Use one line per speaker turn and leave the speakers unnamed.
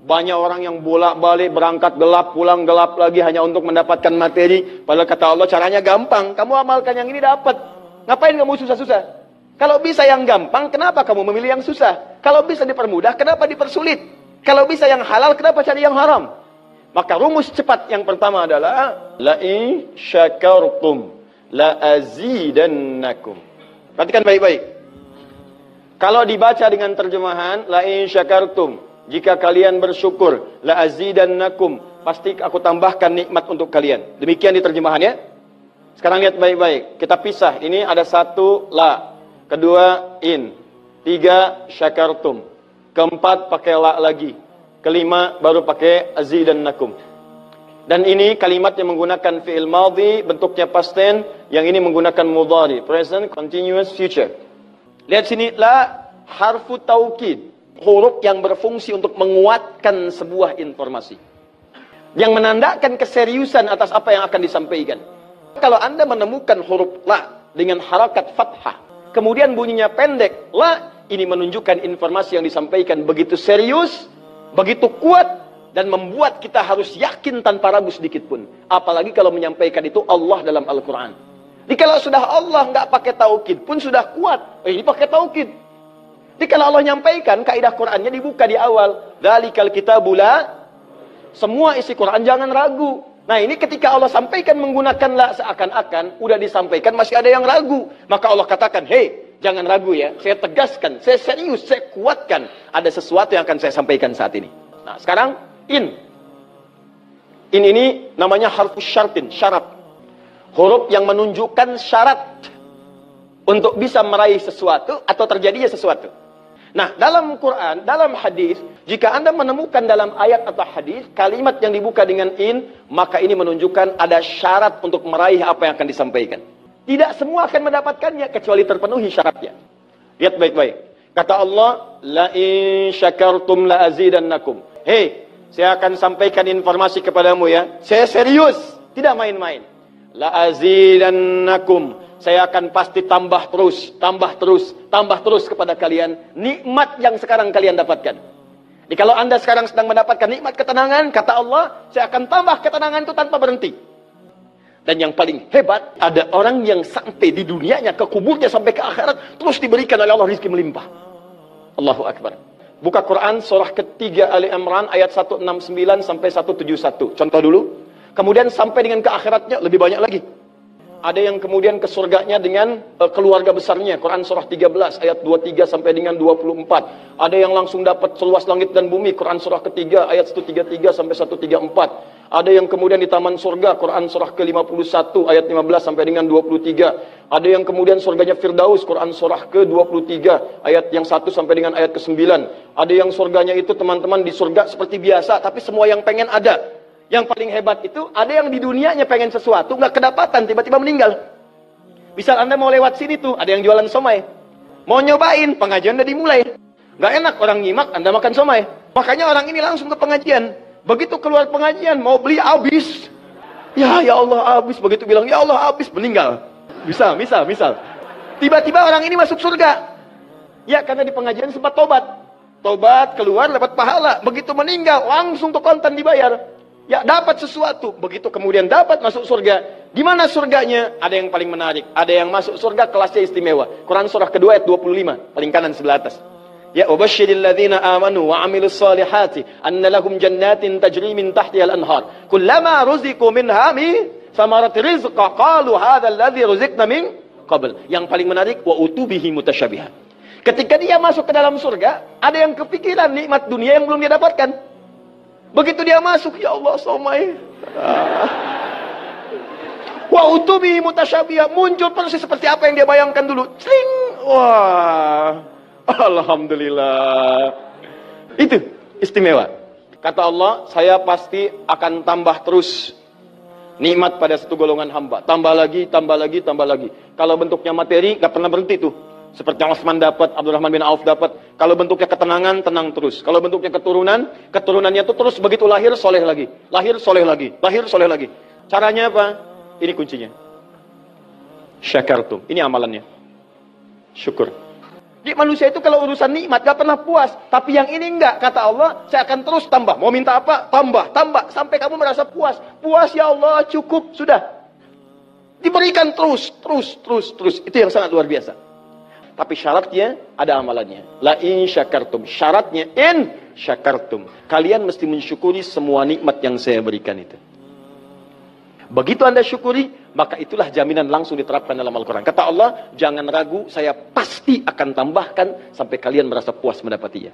Banyak orang yang bolak-balik berangkat gelap, pulang gelap lagi hanya untuk mendapatkan materi. Padahal kata Allah caranya gampang. Kamu amalkan yang ini dapat. Ngapain kamu susah-susah? Kalau bisa yang gampang, kenapa kamu memilih yang susah? Kalau bisa dipermudah, kenapa dipersulit? Kalau bisa yang halal, kenapa cari yang haram? Maka rumus cepat yang pertama adalah la in syakartum la azidannakum. Perhatikan baik-baik. Kalau dibaca dengan terjemahan la in jika kalian bersyukur, la azidannakum, pasti aku tambahkan nikmat untuk kalian. Demikian di terjemahannya. Sekarang lihat baik-baik. Kita pisah. Ini ada satu la, kedua in, tiga syakartum, keempat pakai la lagi, kelima baru pakai azidannakum. Dan ini kalimat yang menggunakan fi'il madhi, bentuknya past tense, yang ini menggunakan mudhari, present continuous future. Lihat sini la harfu taukid huruf yang berfungsi untuk menguatkan sebuah informasi. Yang menandakan keseriusan atas apa yang akan disampaikan. Kalau Anda menemukan huruf la dengan harakat fathah, kemudian bunyinya pendek, la ini menunjukkan informasi yang disampaikan begitu serius, begitu kuat, dan membuat kita harus yakin tanpa ragu sedikit pun. Apalagi kalau menyampaikan itu Allah dalam Al-Quran. Jadi kalau sudah Allah nggak pakai taukid pun sudah kuat. Eh, ini pakai taukid. Jadi kalau Allah nyampaikan kaidah Qur'annya dibuka di awal. Dzalikal kitabula semua isi Quran jangan ragu. Nah ini ketika Allah sampaikan menggunakan la seakan-akan udah disampaikan masih ada yang ragu. Maka Allah katakan, hei jangan ragu ya. Saya tegaskan, saya serius, saya kuatkan. Ada sesuatu yang akan saya sampaikan saat ini. Nah sekarang in. In ini namanya harfus syartin, syarat. Huruf yang menunjukkan syarat untuk bisa meraih sesuatu atau terjadinya sesuatu. Nah, dalam Quran, dalam hadis, jika Anda menemukan dalam ayat atau hadis kalimat yang dibuka dengan in, maka ini menunjukkan ada syarat untuk meraih apa yang akan disampaikan. Tidak semua akan mendapatkannya kecuali terpenuhi syaratnya. Lihat baik-baik. Kata Allah, la in syakartum la azidannakum. Hei, saya akan sampaikan informasi kepadamu ya. Saya serius, tidak main-main. La azidannakum saya akan pasti tambah terus, tambah terus, tambah terus kepada kalian nikmat yang sekarang kalian dapatkan. Jadi kalau anda sekarang sedang mendapatkan nikmat ketenangan, kata Allah, saya akan tambah ketenangan itu tanpa berhenti. Dan yang paling hebat, ada orang yang sampai di dunianya, ke kuburnya sampai ke akhirat, terus diberikan oleh Allah rizki melimpah. Allahu Akbar. Buka Quran surah ketiga Ali Imran ayat 169 sampai 171. Contoh dulu. Kemudian sampai dengan ke akhiratnya lebih banyak lagi. Ada yang kemudian ke surganya dengan uh, keluarga besarnya. Quran surah 13 ayat 23 sampai dengan 24. Ada yang langsung dapat seluas langit dan bumi. Quran surah ketiga ayat 133 sampai 134. Ada yang kemudian di taman surga. Quran surah ke-51 ayat 15 sampai dengan 23. Ada yang kemudian surganya Firdaus. Quran surah ke-23 ayat yang 1 sampai dengan ayat ke-9. Ada yang surganya itu teman-teman di surga seperti biasa. Tapi semua yang pengen ada. Yang paling hebat itu ada yang di dunianya pengen sesuatu nggak kedapatan tiba-tiba meninggal. Misal anda mau lewat sini tuh ada yang jualan somai, mau nyobain pengajian udah dimulai. Nggak enak orang nyimak anda makan somai. Makanya orang ini langsung ke pengajian. Begitu keluar pengajian mau beli habis. Ya ya Allah habis begitu bilang ya Allah habis meninggal. Bisa misal misal. Tiba-tiba orang ini masuk surga. Ya karena di pengajian sempat tobat. Tobat keluar dapat pahala. Begitu meninggal langsung tuh konten dibayar. Ya dapat sesuatu. Begitu kemudian dapat masuk surga. Di mana surganya? Ada yang paling menarik. Ada yang masuk surga kelasnya istimewa. Quran surah kedua ayat 25. Paling kanan sebelah atas. Ya ubashiril ladzina amanu wa amilus salihati anna lahum jannatin tajri min tahtiha al-anhar. Kullama ruziqu minha mi samarat rizqa qalu hadha alladhi ruziqna min qabl. Yang paling menarik wa utubihi mutasyabihat. Ketika dia masuk ke dalam surga, ada yang kepikiran nikmat dunia yang belum dia dapatkan. Begitu dia masuk, ya Allah somai. Wa utubi mutasyabiyah muncul persis seperti apa yang dia bayangkan dulu. Cling. Wah. Alhamdulillah. Itu istimewa. Kata Allah, saya pasti akan tambah terus nikmat pada satu golongan hamba. Tambah lagi, tambah lagi, tambah lagi. Kalau bentuknya materi, nggak pernah berhenti tuh. Seperti Osman dapat, Abdurrahman bin Auf dapat. Kalau bentuknya ketenangan, tenang terus. Kalau bentuknya keturunan, keturunannya itu terus begitu lahir, soleh lagi. Lahir, soleh lagi. Lahir, soleh lagi. Caranya apa? Ini kuncinya. Syakartum. Ini amalannya. Syukur. Jadi manusia itu kalau urusan nikmat gak pernah puas. Tapi yang ini enggak. Kata Allah, saya akan terus tambah. Mau minta apa? Tambah, tambah. Sampai kamu merasa puas. Puas ya Allah, cukup. Sudah. Diberikan terus, terus, terus, terus. Itu yang sangat luar biasa. Tapi syaratnya ada amalannya. La in syakartum. Syaratnya in syakartum. Kalian mesti mensyukuri semua nikmat yang saya berikan itu. Begitu anda syukuri, maka itulah jaminan langsung diterapkan dalam Al-Quran. Kata Allah, jangan ragu, saya pasti akan tambahkan sampai kalian merasa puas mendapatinya.